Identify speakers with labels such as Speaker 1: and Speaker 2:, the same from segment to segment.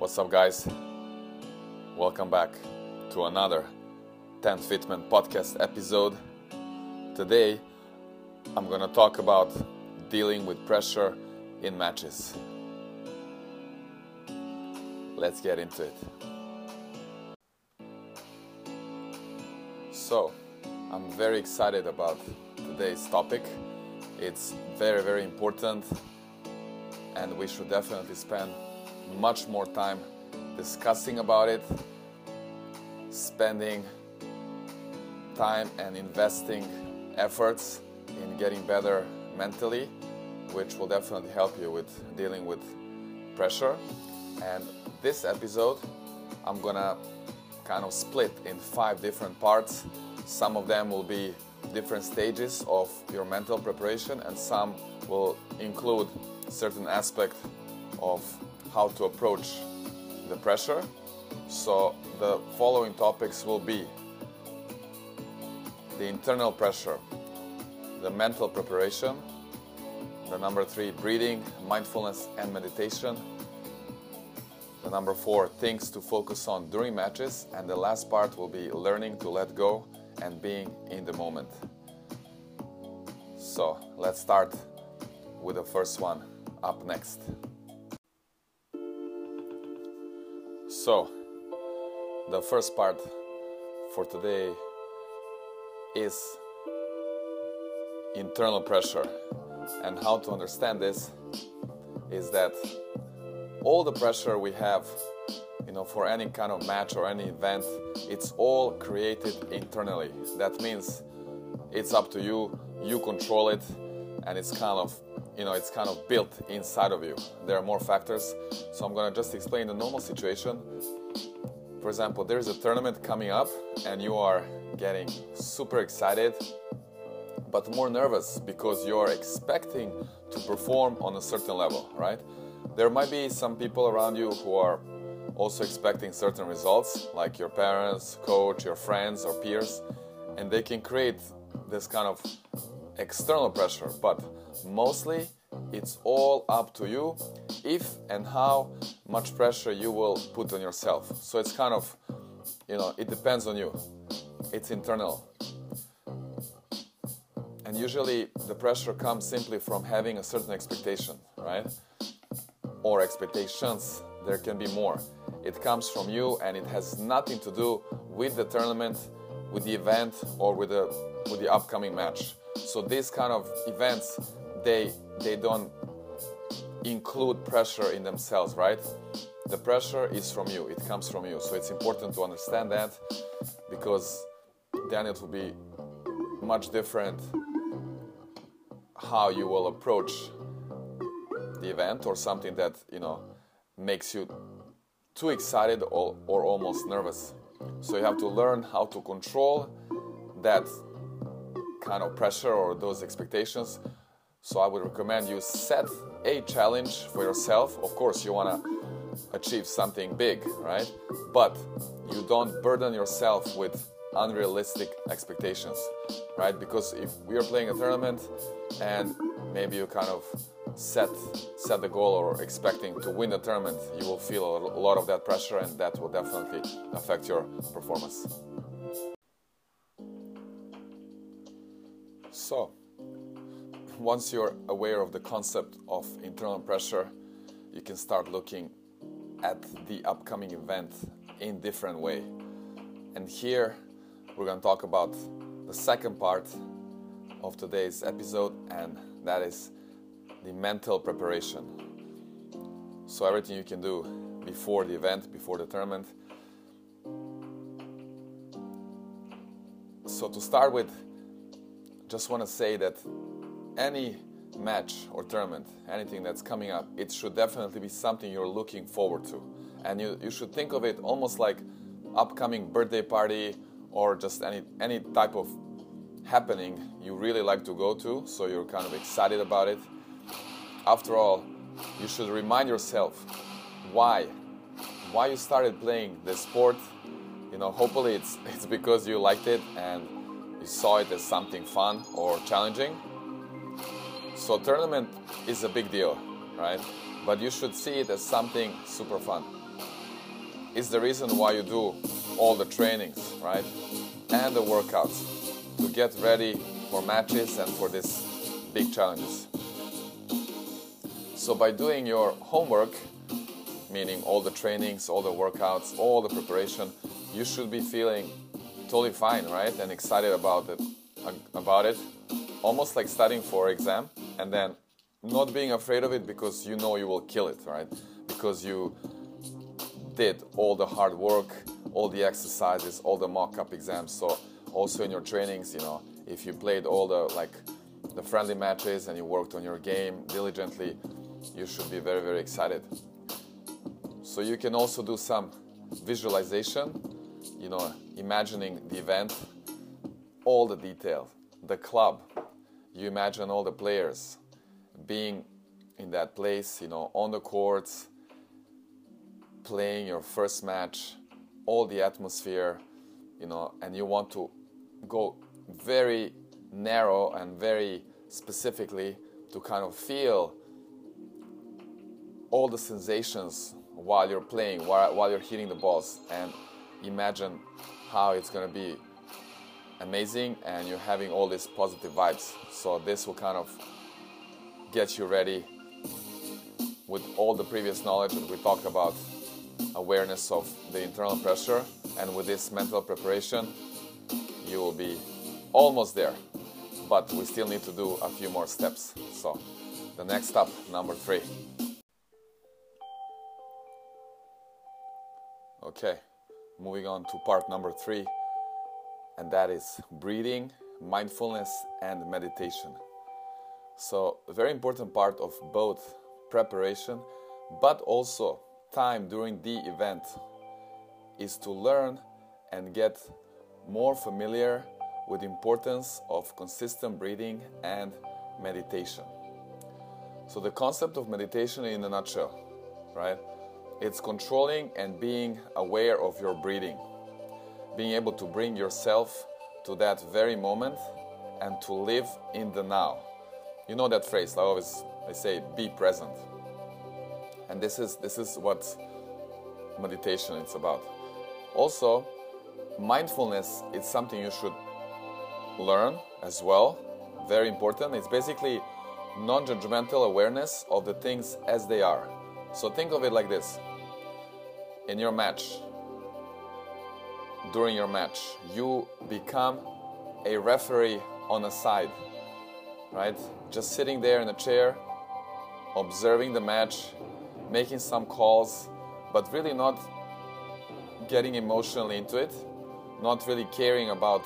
Speaker 1: What's up, guys? Welcome back to another Tenfitment podcast episode. Today, I'm gonna talk about dealing with pressure in matches. Let's get into it. So, I'm very excited about today's topic. It's very, very important, and we should definitely spend much more time discussing about it, spending time and investing efforts in getting better mentally, which will definitely help you with dealing with pressure. And this episode, I'm gonna kind of split in five different parts. Some of them will be different stages of your mental preparation, and some will include certain aspect of how to approach the pressure. So the following topics will be the internal pressure, the mental preparation, the number three, breathing, mindfulness, and meditation. The number four, things to focus on during matches. And the last part will be learning to let go and being in the moment. So let's start with the first one up next. So, the first part for today is internal pressure. And how to understand this is that all the pressure we have, you know, for any kind of match or any event, it's all created internally. That means it's up to you, you control it, and it's kind of you know it's kind of built inside of you. There are more factors. So i'm going to just explain the normal situation. For example there's a tournament coming up and you are getting super excited but more nervous because you're expecting to perform on a certain level right? There might be some people around you who are also expecting certain results like your parents coach your friends or peers and they can create this kind of external pressure. But mostly it's all up to you if and how much pressure you will put on yourself. So it's kind of you know it depends on you. It's internal. And usually the pressure comes simply from having a certain expectation right? Or expectations there can be more. It comes from you and it has nothing to do with the tournament with the event or with the with the upcoming match. So these kind of events they they don't include pressure in themselves, right? The pressure is from you, it comes from you. So it's important to understand that because then it will be much different how you will approach the event or something that, you know, makes you too excited or, or almost nervous. So you have to learn how to control that kind of pressure or those expectations so I would recommend you set a challenge for yourself. Of course, you want to achieve something big, right? But you don't burden yourself with unrealistic expectations, right? Because if we are playing a tournament and maybe you kind of set set the goal or expecting to win the tournament, you will feel a lot of that pressure and that will definitely affect your performance. So, once you're aware of the concept of internal pressure, you can start looking at the upcoming event in different way. And here we're going to talk about the second part of today's episode and that is the mental preparation. So everything you can do before the event, before the tournament. So to start with, just want to say that any match or tournament, anything that's coming up, it should definitely be something you're looking forward to. And you, you should think of it almost like upcoming birthday party or just any any type of happening you really like to go to, so you're kind of excited about it. After all, you should remind yourself why why you started playing the sport. You know, hopefully it's it's because you liked it and you saw it as something fun or challenging so tournament is a big deal, right? But you should see it as something super fun. It's the reason why you do all the trainings, right? And the workouts to get ready for matches and for these big challenges. So by doing your homework, meaning all the trainings, all the workouts, all the preparation, you should be feeling totally fine, right? And excited about it, about it, almost like studying for exam, and then not being afraid of it because you know you will kill it, right? Because you did all the hard work, all the exercises, all the mock-up exams. So also in your trainings, you know, if you played all the like the friendly matches and you worked on your game diligently, you should be very very excited. So you can also do some visualization, you know, imagining the event, all the details, the club. You imagine all the players being in that place, you know, on the courts, playing your first match, all the atmosphere, you know, and you want to go very narrow and very specifically to kind of feel all the sensations while you're playing, while, while you're hitting the balls, and imagine how it's going to be amazing and you're having all these positive vibes. So, this will kind of get you ready with all the previous knowledge that we talked about awareness of the internal pressure. And with this mental preparation you will be almost there. But we still need to do a few more steps. So the next step number three. Okay moving on to part number three and that is breathing mindfulness and meditation so a very important part of both preparation but also time during the event is to learn and get more familiar with the importance of consistent breathing and meditation. So the concept of meditation in a nutshell, right? It's controlling and being aware of your breathing. Being able to bring yourself to that very moment and to live in the now. You know that phrase, I always I say be present. And this is this is what meditation is about. Also mindfulness is something you should learn as well. Very important. It's basically non-judgmental awareness of the things as they are. So think of it like this. In your match during your match you become a referee on a side right just sitting there in a chair observing the match making some calls, but really not getting emotionally into it, not really caring about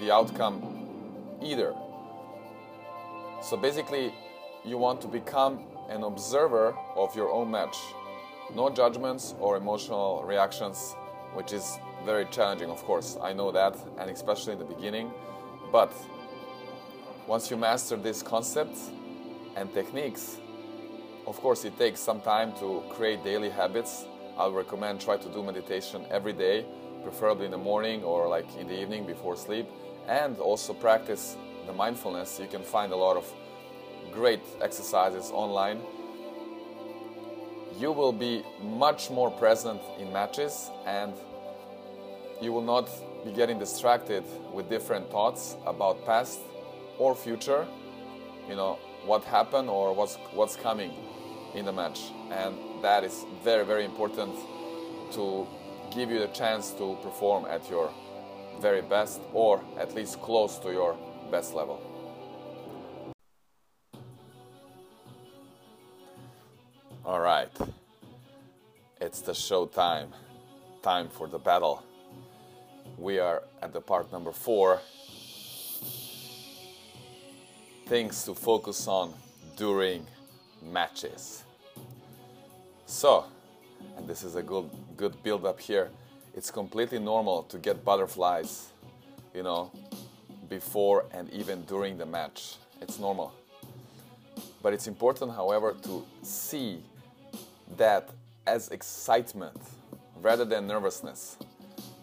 Speaker 1: the outcome either. So basically, you want to become an observer of your own match. No judgments or emotional reactions, which is very challenging, of course. I know that, and especially in the beginning. But once you master this concept and techniques, of course, it takes some time to create daily habits. I'll recommend try to do meditation every day, preferably in the morning or like in the evening before sleep, and also practice the mindfulness. You can find a lot of great exercises online. You will be much more present in matches and you will not be getting distracted with different thoughts about past or future, you know, what happened or what's what's coming in the match. And that is very, very important to give you the chance to perform at your very best or at least close to your best level. All right, it's the show time. Time for the battle. We are at the part number four. Things to focus on during matches. So, and this is a good good build up here. It's completely normal to get butterflies, you know, before and even during the match. It's normal. But it's important, however, to see that as excitement rather than nervousness.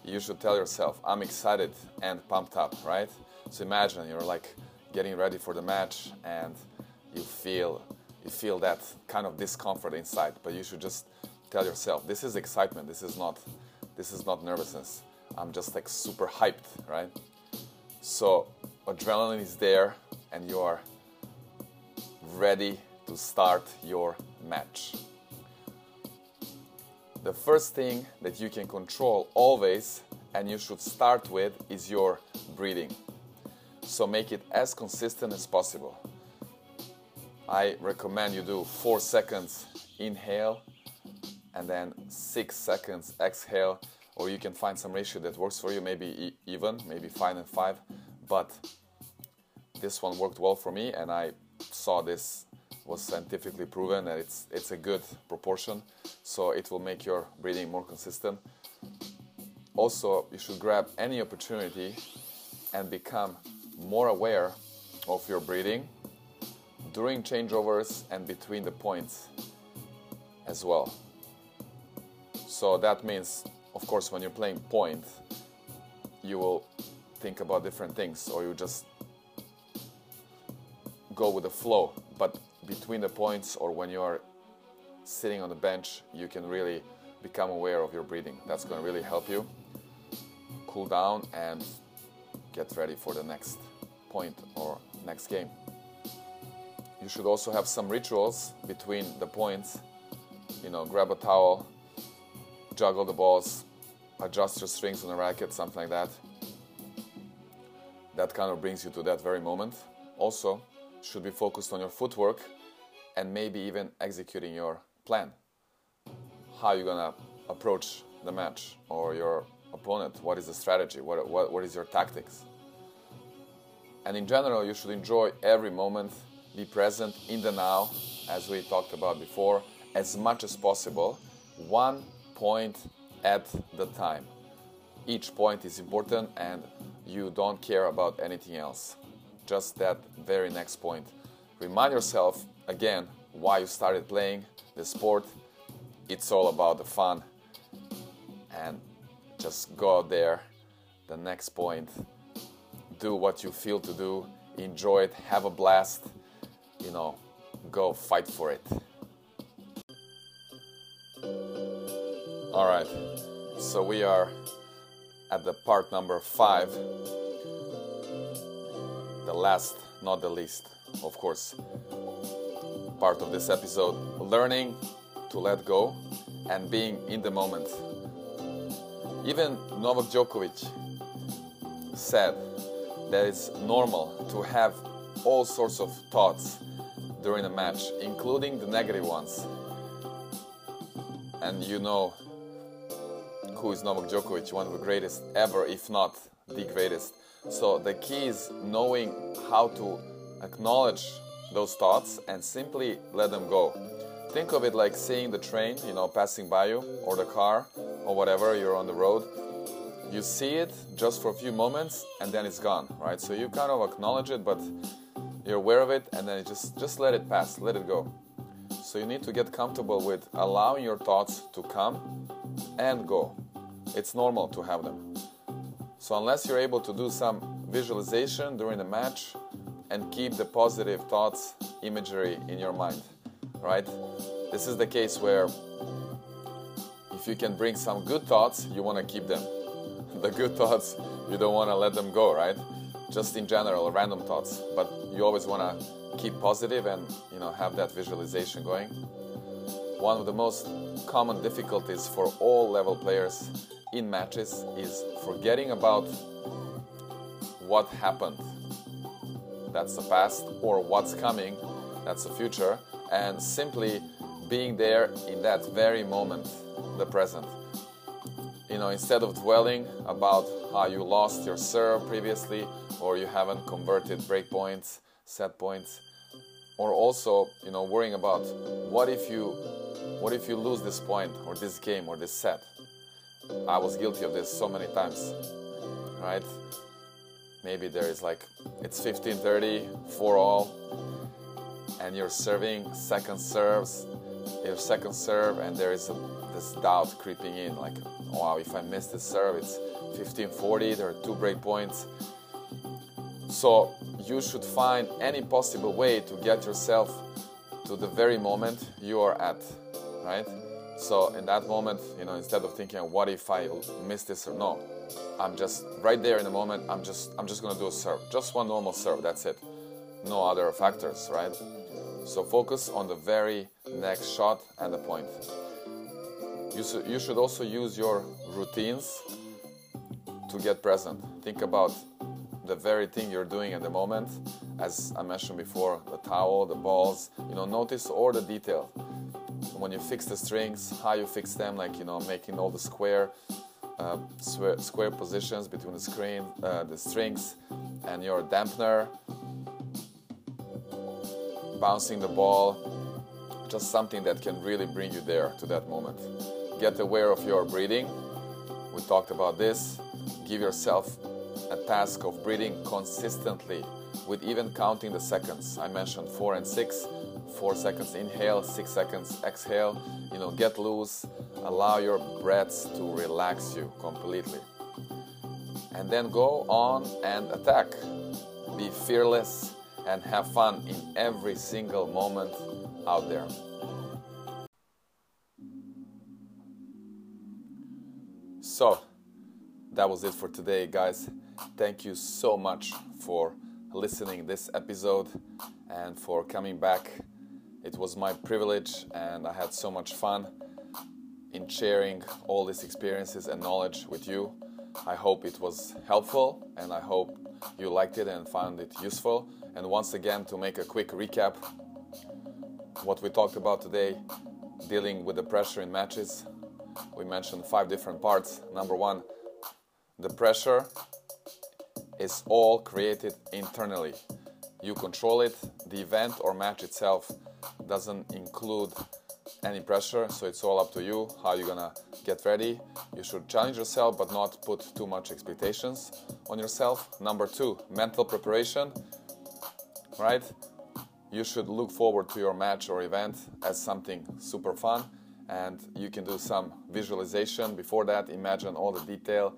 Speaker 1: You should tell yourself, I'm excited and pumped up, right? So imagine you're like getting ready for the match and you feel you feel that kind of discomfort inside, but you should just tell yourself this is excitement, this is not this is not nervousness. I'm just like super hyped, right? So adrenaline is there and you are ready to start your match. The first thing that you can control always and you should start with is your breathing. So make it as consistent as possible. I recommend you do four seconds inhale and then six seconds exhale, or you can find some ratio that works for you, maybe even, maybe five and five. But this one worked well for me, and I saw this was scientifically proven and it's it's a good proportion, so it will make your breathing more consistent. Also, you should grab any opportunity and become more aware of your breathing during changeovers and between the points as well. So that means, of course, when you're playing point, you will think about different things or you just go with the flow. But between the points or when you are sitting on the bench, you can really become aware of your breathing. That's going to really help you cool down and get ready for the next point or next game. You should also have some rituals between the points. You know, grab a towel, juggle the balls, adjust your strings on the racket, something like that. That kind of brings you to that very moment. Also, should be focused on your footwork and maybe even executing your plan. How you're gonna approach the match or your opponent? What is the strategy? What, what, what is your tactics? And in general, you should enjoy every moment, be present in the now, as we talked about before, as much as possible, one point at the time. Each point is important and you don't care about anything else, just that very next point. Remind yourself again why you started playing the sport. It's all about the fun. And just go out there, the next point, do what you feel to do, enjoy it, have a blast, you know, go fight for it. All right, so we are at the part number five, last, not the least, of course, part of this episode learning to let go and being in the moment. Even Novak Djokovic said that it's normal to have all sorts of thoughts during a match, including the negative ones. And you know who is Novak Djokovic, one of the greatest ever, if not the greatest. So the key is knowing how to acknowledge those thoughts and simply let them go. Think of it like seeing the train, you know, passing by you, or the car, or whatever, you're on the road. You see it just for a few moments and then it's gone, right? So you kind of acknowledge it, but you're aware of it and then just just let it pass, let it go. So you need to get comfortable with allowing your thoughts to come and go. It's normal to have them. So unless you're able to do some visualization during the match and keep the positive thoughts, imagery in your mind, right? This is the case where if you can bring some good thoughts, you want to keep them. The good thoughts, you don't want to let them go, right? Just in general, random thoughts, but you always want to keep positive and you know have that visualization going. One of the most common difficulties for all level players in matches is forgetting about what happened. That's the past, or what's coming. That's the future, and simply being there in that very moment, the present. You know, instead of dwelling about how you lost your serve previously, or you haven't converted break points, set points, or also, you know, worrying about what if you, what if you lose this point, or this game, or this set. I was guilty of this so many times, right? Maybe there is like it's 15-30, 4 all, and you're serving second serves, your second serve, and there is a, this doubt creeping in, like, wow, if I miss this serve, it's 15-40. There are two break points. So you should find any possible way to get yourself to the very moment you are at, right? So in that moment, you know, instead of thinking, what if I miss this or no, I'm just right there in the moment. I'm just I'm just gonna do a serve, just one normal serve. That's it. No other factors, right? So focus on the very next shot and the point. You, you should also use your routines to get present. Think about the very thing you're doing at the moment. As I mentioned before, the towel, the balls, you know, notice all the detail. When you fix the strings, how you fix them, like, you know, making all the square, uh, square, positions between the screen, uh, the strings, and your dampener, bouncing the ball, just something that can really bring you there to that moment. Get aware of your breathing. We talked about this. Give yourself a task of breathing consistently with even counting the seconds. I mentioned four and six. Four seconds inhale, six seconds exhale. You know, get loose, allow your breaths to relax you completely. And then go on and attack. Be fearless and have fun in every single moment out there. So, that was it for today, guys. Thank you so much for listening this episode and for coming back. It was my privilege and I had so much fun in sharing all these experiences and knowledge with you. I hope it was helpful and I hope you liked it and found it useful. And once again, to make a quick recap, what we talked about today, dealing with the pressure in matches, we mentioned five different parts. Number one, the pressure is all created internally. You control it. The event or match itself doesn't include any pressure, so it's all up to you how you're gonna get ready. You should challenge yourself but not put too much expectations on yourself. Number two, mental preparation, right? You should look forward to your match or event as something super fun and you can do some visualization before that. Imagine all the detail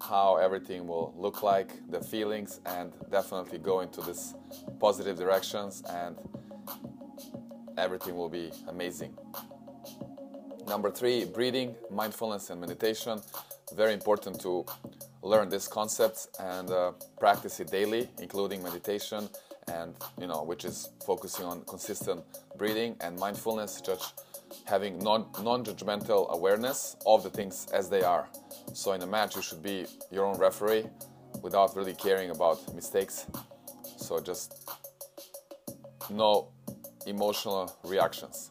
Speaker 1: how everything will look like, the feelings, and definitely go into this positive directions, and everything will be amazing. Number three, breathing, mindfulness, and meditation. Very important to learn these concepts and uh, practice it daily, including meditation, and you know, which is focusing on consistent breathing and mindfulness, just having non non-judgmental awareness of the things as they are. So in a match, you should be your own referee without really caring about mistakes. So just no emotional reactions.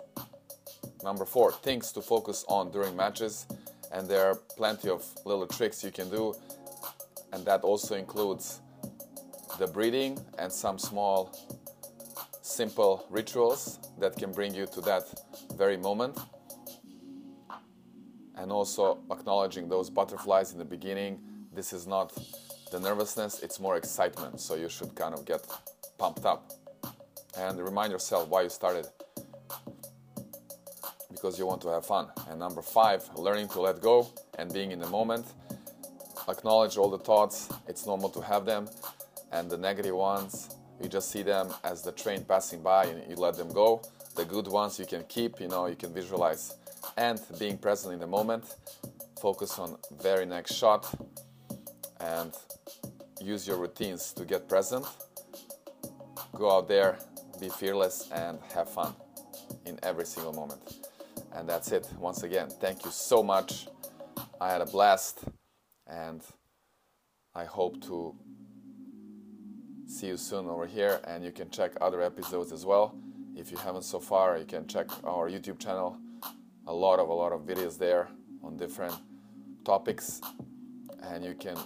Speaker 1: Number four, things to focus on during matches, and there are plenty of little tricks you can do, and that also includes the breathing and some small simple rituals that can bring you to that very moment. And also acknowledging those butterflies in the beginning. This is not the nervousness, it's more excitement. So you should kind of get pumped up and remind yourself why you started because you want to have fun. And number five, learning to let go and being in the moment. Acknowledge all the thoughts, it's normal to have them, and the negative ones, you just see them as the train passing by and you let them go. The good ones you can keep, you know, you can visualize. And being present in the moment, focus on very next shot and use your routines to get present. Go out there, be fearless and have fun in every single moment. And that's it. Once again, thank you so much. I had a blast and I hope to see you soon over here and you can check other episodes as well if you haven't so far you can check our youtube channel a lot of a lot of videos there on different topics and you can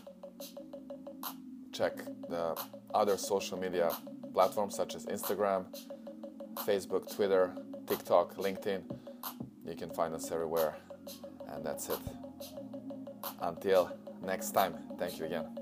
Speaker 1: check the other social media platforms such as instagram facebook twitter tiktok linkedin. You can find us everywhere. And that's it. Until next time. Thank you again